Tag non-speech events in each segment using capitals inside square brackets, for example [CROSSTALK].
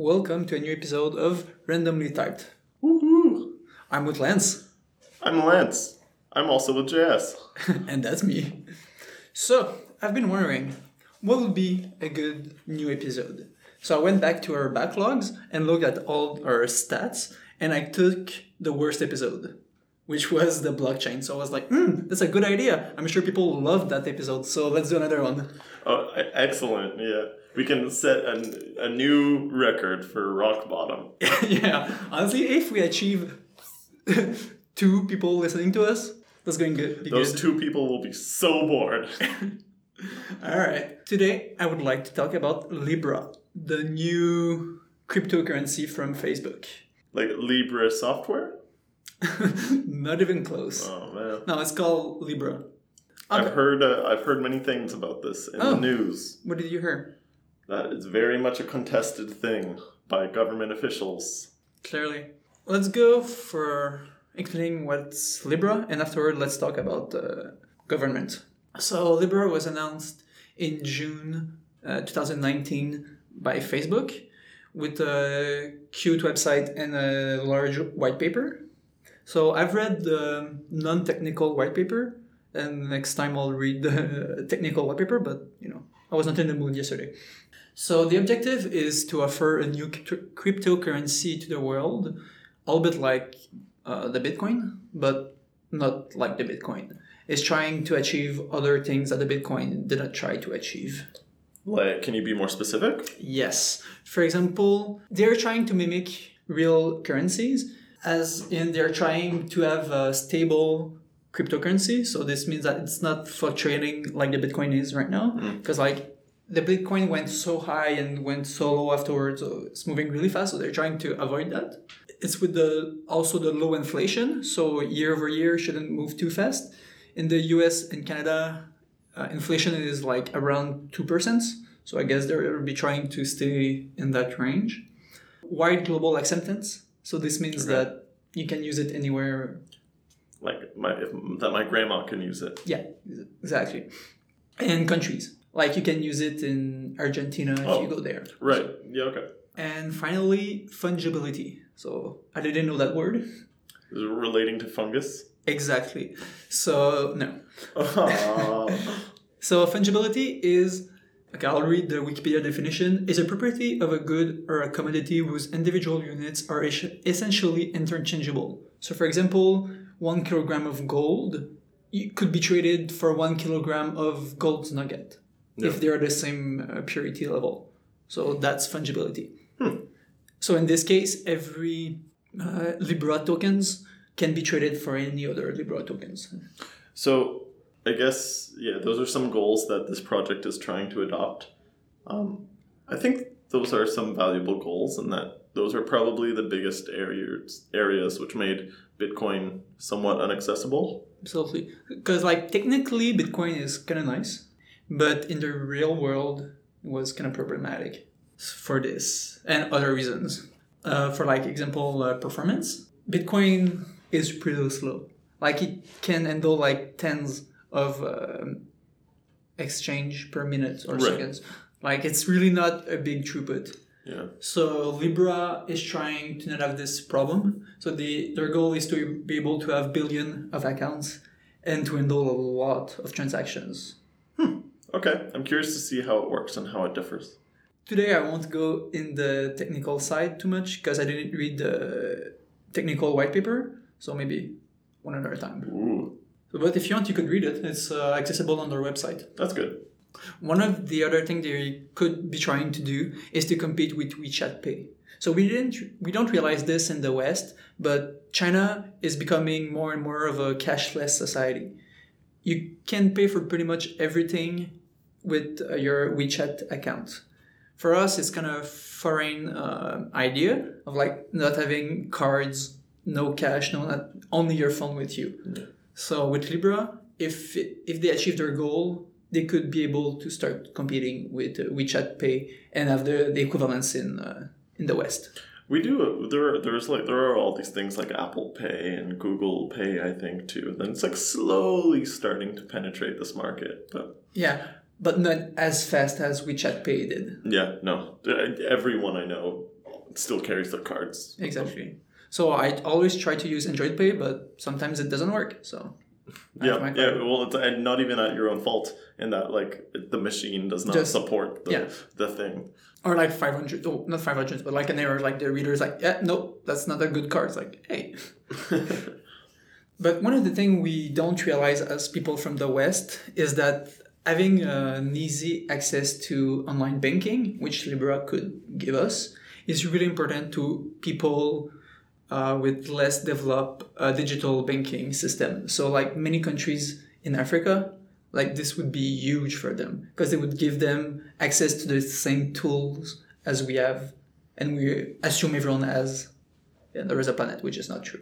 welcome to a new episode of Randomly Typed. Woohoo! I'm with Lance, I'm Lance. I'm also with JS. [LAUGHS] and that's me. So, I've been wondering, what would be a good new episode? So, I went back to our backlogs and looked at all our stats, and I took the worst episode, which was the blockchain. So, I was like, hmm, that's a good idea. I'm sure people loved that episode, so let's do another one. Oh, excellent. Yeah. We can set a, a new record for rock bottom. [LAUGHS] yeah, honestly, if we achieve [LAUGHS] two people listening to us, that's going to be Those good. two people will be so bored. [LAUGHS] All right. Today, I would like to talk about Libra, the new cryptocurrency from Facebook. like Libra software? [LAUGHS] Not even close. Oh man. No, it's called Libra. I've heard uh, I've heard many things about this in Oh. the news. What did you hear? That it's very much a contested thing by government officials. Clearly. Let's go for explaining what's Libra, and afterward, let's talk about uh, government. So, Libra was announced in June uh, 2019 by Facebook with a cute website and a large white paper. So, I've read the non technical white paper, and next time I'll read the [LAUGHS] technical white paper, but you know, I was not in the mood yesterday. So the objective is to offer a new cryptocurrency to the world, a bit like uh, the Bitcoin, but not like the Bitcoin. It's trying to achieve other things that the Bitcoin did not try to achieve. Like, can you be more specific? Yes. For example, they're trying to mimic real currencies, as in they're trying to have a stable cryptocurrency. So this means that it's not fluctuating like the Bitcoin is right now. Because like the Bitcoin went so high and went so low afterwards, so it's moving really fast. So they're trying to avoid that. It's with the also the low inflation, so year over year shouldn't move too fast. In the U.S. and Canada, uh, inflation is like around 2%. So I guess they'll be trying to stay in that range. Wide global acceptance. So this means Okay. that you can use it anywhere. Like my if, that my grandma can use it. Yeah, exactly. And countries. Like you can use it in Argentina if Oh. you go there. Right. Yeah. Okay. And finally, fungibility. So I didn't know that word. Is it relating to fungus? Exactly. So no. [LAUGHS] Oh. [LAUGHS] So fungibility is, okay, I'll read the Wikipedia definition, is a property of a good or a commodity whose individual units are es- essentially interchangeable. So for example, one kilogram of gold could be traded for one kilogram of gold nugget Yeah. if they're the same uh, purity level. So that's fungibility. So in this case, every uh, Libra tokens can be traded for any other Libra tokens. So I guess yeah, those are some goals that this project is trying to adopt. Um, I think those are some valuable goals, and that those are probably the biggest areas areas which made Bitcoin somewhat inaccessible. Absolutely. Because, like, technically, Bitcoin is kind of nice, but in the real world, it was kind of problematic for this and other reasons. Uh, for, like, example, uh, performance, Bitcoin is pretty slow. Like, it can handle, like, tens of um, exchange per minute or Right. seconds. Like, it's really not a big throughput. Yeah. So Libra is trying to not have this problem. So the their goal is to be able to have billion of accounts and to handle a lot of transactions. Hmm. Okay, I'm curious to see how it works and how it differs. Today I won't go in the technical side too much because I didn't read the technical white paper. So maybe one another time. Ooh, But if you want, you could read it. It's uh, accessible on their website. that's good. One of the other things they could be trying to do is to compete with WeChat Pay. So we didn't we don't realize this in the West, but China is becoming more and more of a cashless society. You can pay for pretty much everything with uh, your WeChat account. For us, it's kind of foreign uh, idea of like not having cards, no cash, no not only your phone with you. So with Libra, if if they achieve their goal, they could be able to start competing with uh, WeChat Pay and have the, the equivalence in uh, in the West. We do. There, there's like there are all these things like Apple Pay and Google Pay, I think, too. Then it's like slowly starting to penetrate this market. But Yeah, but not as fast as WeChat Pay did. yeah, no, everyone I know still carries their cards. Exactly. So I always try to use Android Pay, but sometimes it doesn't work. So Yeah, yeah. Well, it's and not even at your own fault in that like the machine does not Just- support the, yeah. the thing. or like 500 oh not 500 but like an error like the reader is like yeah no that's not a good card it's like hey [LAUGHS] but one of the things we don't realize as people from the west is that having uh, an easy access to online banking which libra could give us is really important to people uh, with less developed uh, digital banking system. So like many countries in africa like this would be huge for them because it would give them access to the same tools as we have and we assume everyone has in the rest of the planet which is not true.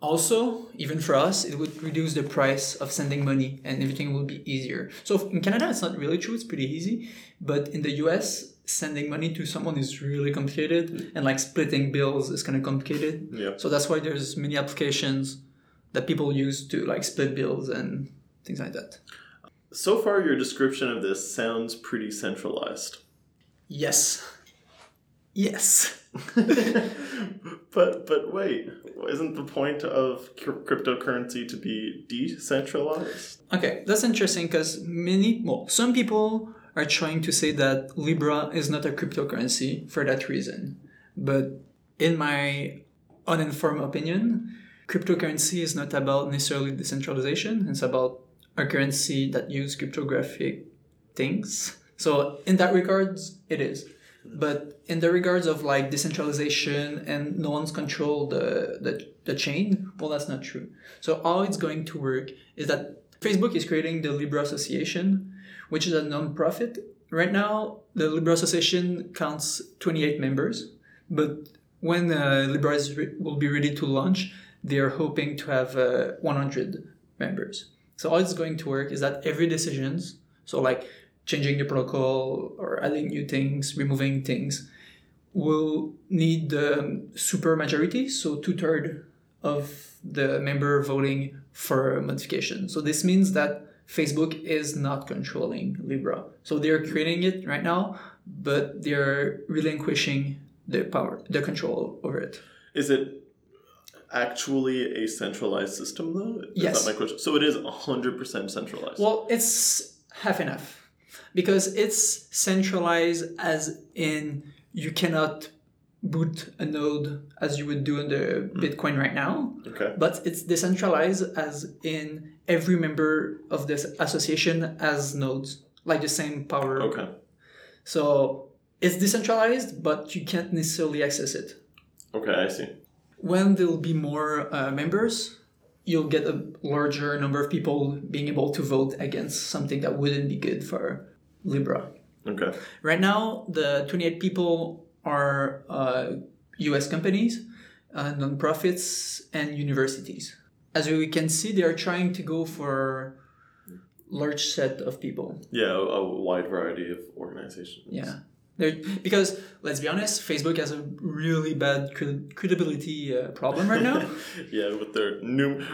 Also even for us it would reduce the price of sending money and everything will be easier. So in canada it's not really true it's pretty easy but in the us sending money to someone is really complicated and like splitting bills is kind of complicated yeah. so that's why there's many applications that people use to like split bills and things like that So far, your description of this sounds pretty centralized. Yes. Yes. [LAUGHS] but but wait, isn't the point of cr- cryptocurrency to be decentralized? Okay, that's interesting because many, well, some people are trying to say that Libra is not a cryptocurrency for that reason. But in my uninformed opinion, cryptocurrency is not about necessarily decentralization. It's about a currency that use cryptographic things. So in that regards, it is. But in the regards of like decentralization and no one's control the, the, the chain, well, that's not true. So all it's going to work is that Facebook is creating the Libra Association, which is a non-profit. Right now, the Libra Association counts 28 members, but when uh, Libra re- will be ready to launch, they are hoping to have uh, 100 members. So how it's going to work is that every decisions, so like changing the protocol or adding new things, removing things, will need the super majority, so two third of the member voting for modification. So this means that Facebook is not controlling Libra. So they're creating it right now, but they're relinquishing the power, the control over it. Is it actually a centralized system though? Is Yes. That my question? So it is hundred percent centralized. Well, it's half enough because it's centralized as in you cannot boot a node as you would do in the hmm. Bitcoin right now, okay. but it's decentralized as in every member of this association has nodes, like the same power. Okay. So it's decentralized, but you can't necessarily access it. Okay, I see. When there will be more uh, members, you'll get a larger number of people being able to vote against something that wouldn't be good for Libra. Okay. Right now, the 28 people are uh, US companies, uh, nonprofits, and universities. As we can see, they are trying to go for large set of people. Yeah, a, a wide variety of organizations. Yeah. They're, because let's be honest, Facebook has a really bad cred- credibility uh, problem right now. [LAUGHS] yeah, with their new,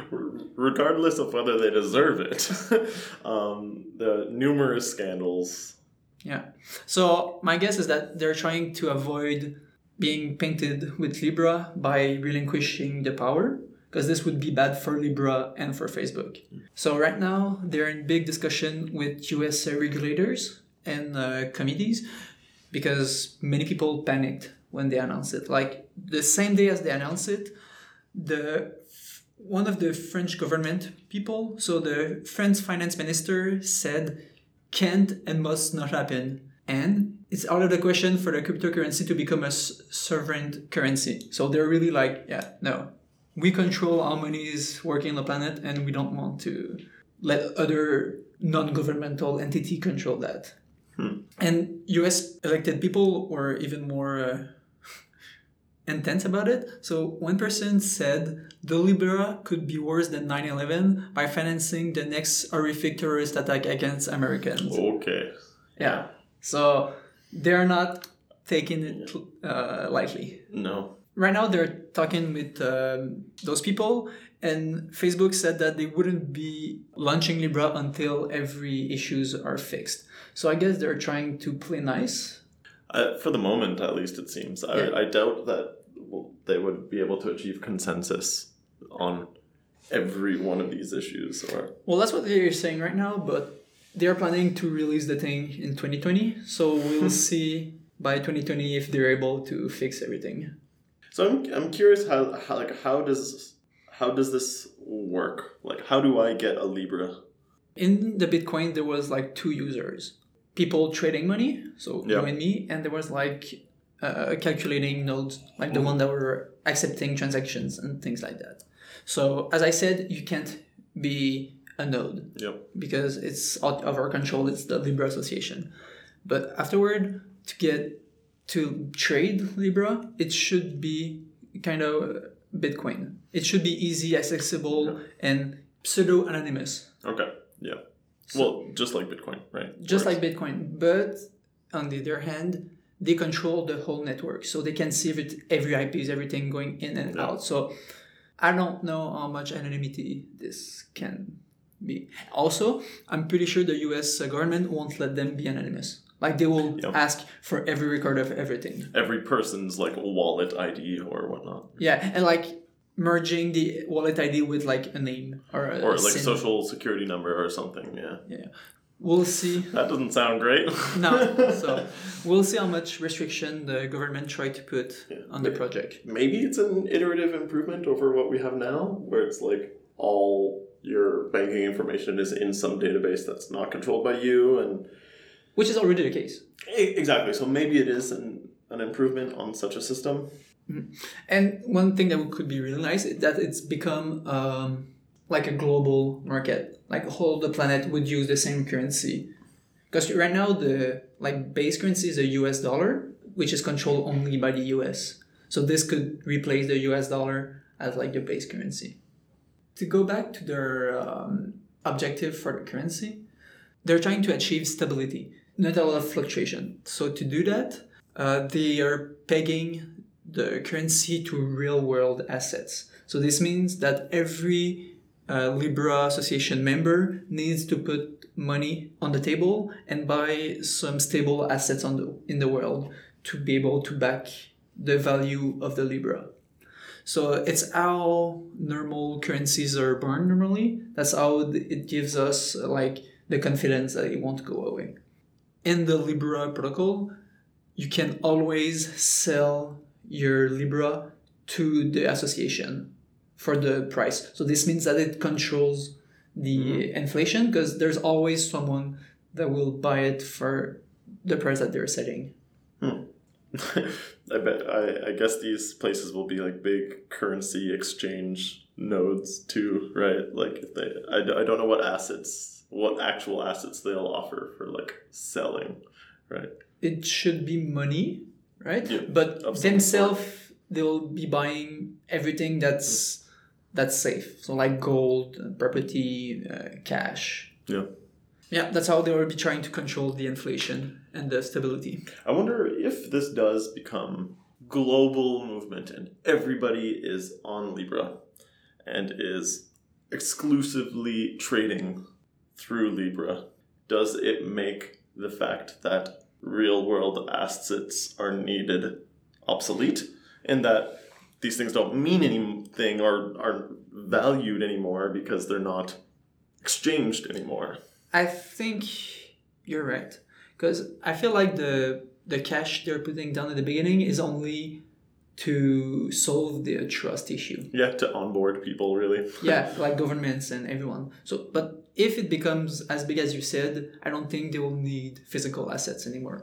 regardless of whether they deserve it, [LAUGHS] um, the numerous scandals. Yeah. So my guess is that they're trying to avoid being painted with Libra by relinquishing the power because this would be bad for Libra and for Facebook. So right now they're in big discussion with US regulators and uh, committees because many people panicked when they announced it. Like the same day as they announced it, the one of the French government people, so the French finance minister said can't and must not happen. And it's out of the question for the cryptocurrency to become a sovereign currency. So they're really like, yeah, no. We control how money is working on the planet and we don't want to let other non-governmental entity control that. And US elected people were even more uh, [LAUGHS] intense about it. So one person said the Libra could be worse than 9/11 by financing the next horrific terrorist attack against Americans. Okay. Yeah. So they're not taking it uh, lightly. No. Right now, they're talking with um, those people, and Facebook said that they wouldn't be launching Libra until every issues are fixed. So I guess they're trying to play nice. Uh, for the moment, at least, it seems. I, Yeah. I doubt that they would be able to achieve consensus on every one of these issues. Or Well, that's what they're saying right now, but they're planning to release the thing in 2020. So we'll [LAUGHS] see by 2020 if they're able to fix everything. So, I'm, I'm curious how, how like how does how does this work? Like, how do I get a Libra? In the Bitcoin, there was like two users people trading money, so Yeah. you and me, and there was like uh, calculating nodes, like the Mhm. one that were accepting transactions and things like that. So, as I said, you can't be a node. Yep. because it's out of our control. It's the Libra Association. But afterward, to get to trade Libra, it should be kind of Bitcoin. It should be easy, accessible, and pseudo anonymous. Okay. Yeah. So- well, just like Bitcoin, right? Just Works. like Bitcoin. But on the other hand, they control the whole network. So they can see every, every IPs, everything going in and Yeah. out. So I don't know how much anonymity this can be. Also, I'm pretty sure the US government won't let them be anonymous. Like they will Yeah. ask for every record of everything. every person's like wallet ID or whatnot, Yeah, and like merging the wallet ID with like a name or a or like SIN. social security number or something. Yeah, Yeah. We'll see. that doesn't sound great. [LAUGHS] No, so [LAUGHS] we'll see how much restriction the government try to put Yeah. on the project. maybe it's an iterative improvement over what we have now, where it's like all your banking information is in some database that's not controlled by you, and Which is already the case. Exactly. So maybe it is an an improvement on such a system. And one thing that could be really nice is that it's become um, like a global market. Like whole the planet would use the same currency. Because right now the like base currency is a US dollar, which is controlled only by the US. So this could replace the US dollar as like the base currency. To go back to their um, objective for the currency, they're trying to achieve stability, not a lot of fluctuation. So to do that, uh, they are pegging the currency to real world assets. So this means that every uh, Libra Association member needs to put money on the table and buy some stable assets on the, in the world to be able to back the value of the Libra. So it's how normal currencies are born normally. That's how it gives us like the confidence that it won't go away. In the Libra protocol, you can always sell your Libra to the association for the price. So this means that it controls the mm-hmm. inflation because there's always someone that will buy it for the price that they're setting. Hmm. [LAUGHS] I bet. I, I guess these places will be like big currency exchange nodes too, right? Like if they, I, I don't know what assets, what actual assets they'll offer for like selling, right? It should be money, right? Yeah, but themselves, they'll be buying everything that's that's safe. So like gold, uh, property, uh, cash. Yeah. Yeah, that's how they will be trying to control the inflation and the stability. I wonder if this does become global movement and everybody is on Libra and is exclusively trading through Libra. Does it make the fact that real world assets are needed obsolete and that these things don't mean anything or aren't valued anymore because they're not exchanged anymore? I think you're right because I feel like the the cash they're putting down at the beginning is only to solve the trust issue. Yeah, to onboard people, really. [LAUGHS] yeah, like governments and everyone. So, but if it becomes as big as you said, I don't think they will need physical assets anymore.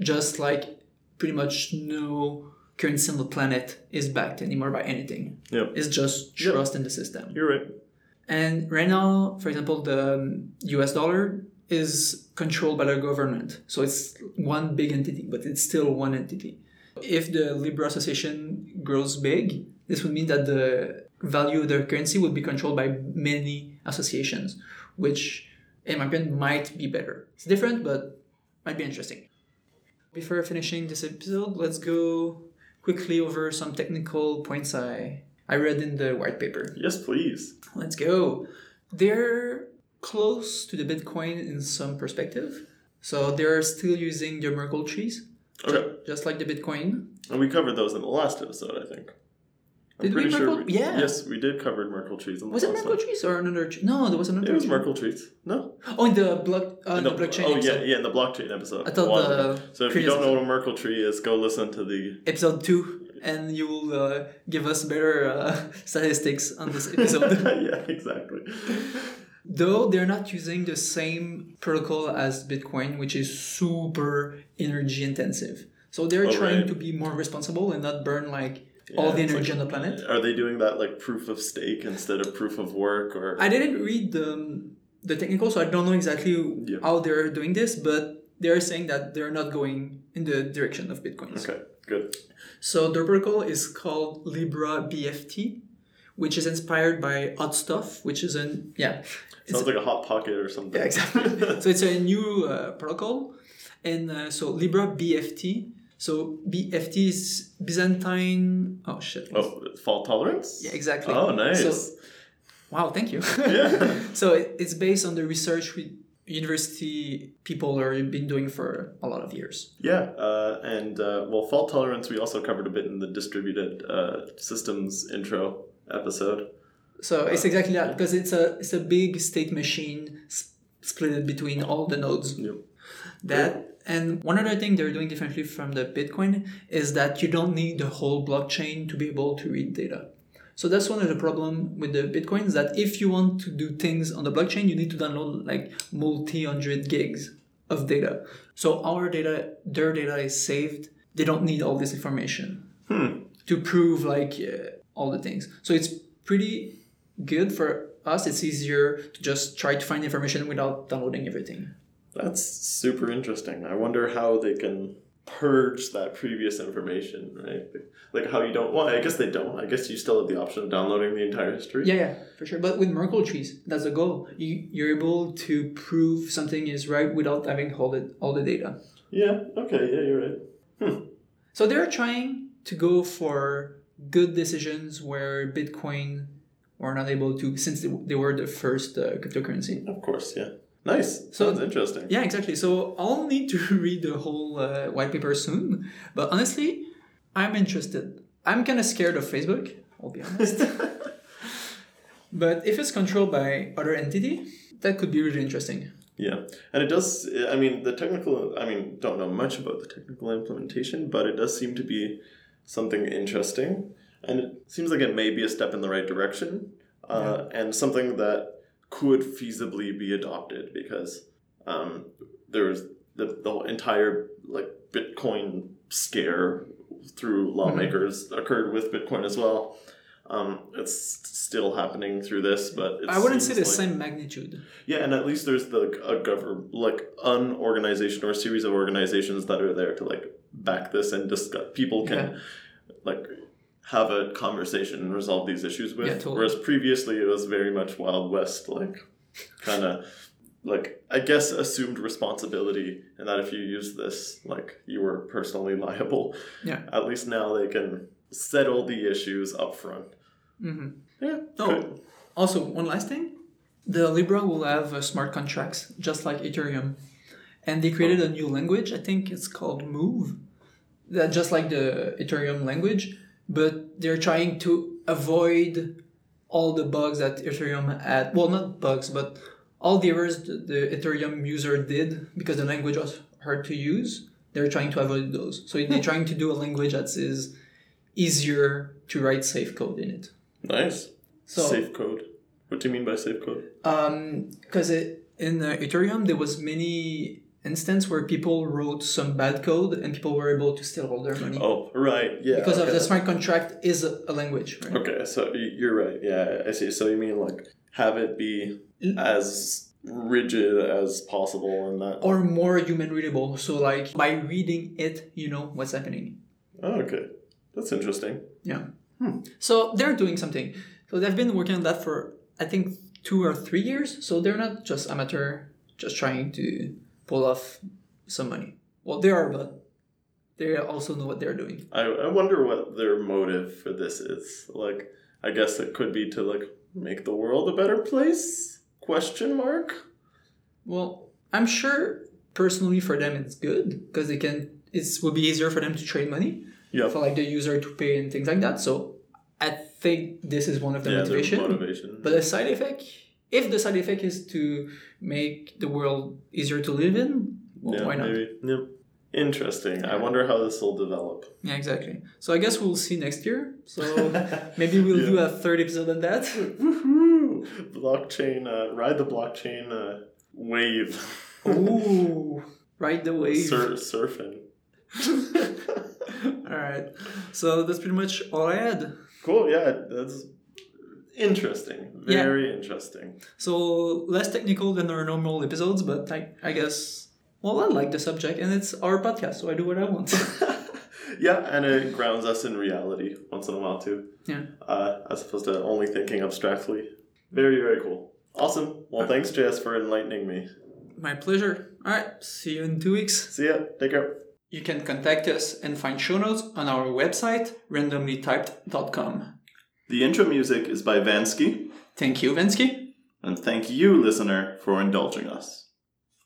Just like pretty much no currency on the planet is backed anymore by anything. Yeah. It's just trust in the system. You're right. And right now, for example, the um, US dollar is controlled by the government. So it's one big entity, but it's still one entity. If the Libra Association grows big, this would mean that the value of their currency would be controlled by many associations, which, in my opinion, might be better. It's different, but might be interesting. Before finishing this episode, let's go quickly over some technical points I, I read in the white paper. Yes, please. Let's go. They're close to the Bitcoin in some perspective. So they're still using the Merkle trees. Okay. just like the Bitcoin. And we covered those in the last episode, I think. I'm Did we pretty sure. Merkle- yeah. Yes, we did cover Merkle trees. In the Was it Merkle one. trees or another tree? No, there was another. It was tree. Merkle trees. No. Oh, in the block, uh, In the, blockchain. Oh episode. yeah, yeah, in the blockchain episode. I thought while the. So if you don't know what a Merkle tree is, go listen to the. episode two, and you will uh, give us better uh, [LAUGHS] statistics on this episode. [LAUGHS] yeah, exactly. Though they're not using the same protocol as Bitcoin, which is super energy intensive. So they're Oh, trying right. to be more responsible and not burn like all the energy like- on the planet. Are they doing that like proof of stake instead of proof of work or? I didn't read the, um, the technical, so I don't know exactly Yeah. how they're doing this, but they're saying that they're not going in the direction of Bitcoins. Okay, good. So the protocol is called Libra BFT, which is inspired by HotStuff, which is an yeah. Sounds like a hot pocket or something. yeah, exactly. [LAUGHS] so it's a new uh, protocol, and uh, so Libra BFT. So BFT is Byzantine. Oh shit. oh, fault tolerance. Yeah, exactly. Oh, nice. So, wow, thank you. [LAUGHS] Yeah. [LAUGHS] so it, it's based on the research we university people are been doing for a lot of years. Yeah, uh, and uh, well, fault tolerance we also covered a bit in the distributed uh, systems intro episode. So it's exactly that because it's a it's a big state machine s- split between all the nodes. Yep. That and one other thing they're doing differently from the Bitcoin is that you don't need the whole blockchain to be able to read data. So that's one of the problem with the Bitcoin is that if you want to do things on the blockchain, you need to download like multi hundred gigs of data. So our data, their data is saved. They don't need all this information Hmm. to prove like uh, all the things. So it's pretty good for us. It's easier to just try to find information without downloading everything. That's super interesting. I wonder how they can purge that previous information, right? Like how you don't. Well, I guess they don't. I guess you still have the option of downloading the entire history. Yeah, yeah, for sure. But with Merkle trees, that's the goal. You you're able to prove something is right without having all the all the data. Yeah. Okay. Yeah, you're right. Hmm. So they're trying to go for good decisions where Bitcoin were not able to, since they, were the first uh, cryptocurrency. Of course. Yeah. Nice. So- Sounds interesting. Yeah, exactly. So I'll need to [LAUGHS] read the whole uh, white paper soon. But honestly, I'm interested. I'm kind of scared of Facebook. I'll be honest. [LAUGHS] but if it's controlled by other entity, that could be really interesting. Yeah, and it does. I mean, the technical. I mean, don't know much about the technical implementation, but it does seem to be something interesting, and it seems like it may be a step in the right direction, uh, and something that could feasibly be adopted because um, there's the the entire like Bitcoin scare through lawmakers occurred with Bitcoin as well. Um, it's still happening through this, but I wouldn't say the like- same magnitude. yeah, and at least there's the a government like an organization or a series of organizations that are there to like back this and discuss. People can like have a conversation and resolve these issues with. Yeah, totally. Whereas previously it was very much Wild West, like kind of like I guess assumed responsibility, and that if you use this, like you were personally [LAUGHS] liable. Yeah. At least now they can settle the issues up front. Mm-hmm. Yeah. Oh, good. also one last thing, the Libra will have uh, smart contracts just like Ethereum, and they created a new language. I think it's called Move, that just like the Ethereum language, but they're trying to avoid all the bugs that Ethereum had. Well, not bugs, but all the errors the, the Ethereum user did because the language was hard to use. They're trying to avoid those. So they're trying to do a language that is easier to write safe code in it. Nice. So safe code. What do you mean by safe code? um because in uh, ethereum there was many instance where people wrote some bad code and people were able to steal all their money Oh, right. Yeah. because of the smart contract is a, language right Okay, so you're right. Yeah, I see. So you mean like have it be as rigid as possible and that. or more human readable so like by reading it you know what's happening Oh, okay. That's interesting. Yeah. Hmm. So they're doing something so they've been working on that for i think two or three years so they're not just amateur just trying to pull off some money well they are but they also know what they're doing I, I wonder what their motive for this is. Like, I guess it could be to like make the world a better place? Question mark. Well, I'm sure personally for them it's good because they can it will be easier for them to trade money Yep. for like the user to pay and things like that. So I think this is one of the yeah, motivation. motivation. But the side effect, if the side effect is to make the world easier to live in, well, yeah, why not? Maybe. Yep. Interesting. I wonder how this will develop. Yeah, exactly. So I guess we'll see next year. So [LAUGHS] maybe we'll do a third episode on that. Woohoo! Blockchain, uh, ride the blockchain uh, wave. Ooh, ride the wave. Sur- surfing. [LAUGHS] All right. So that's pretty much all I had. Cool. Yeah, that's interesting. Yeah. Very interesting. So less technical than our normal episodes, but I, I guess well I like the subject and it's our podcast, so I do what I want. [LAUGHS] yeah, and it grounds us in reality once in a while too. Yeah. Uh, as opposed to only thinking abstractly. Very, very cool. Awesome. Well, thanks, JS, for enlightening me. My pleasure. All right. See you in two weeks. See ya. Take care. You can contact us and find show notes on our website randomlytyped.com. The intro music is by Vansky, Thank you, Vensky. and thank you, listener, for indulging us.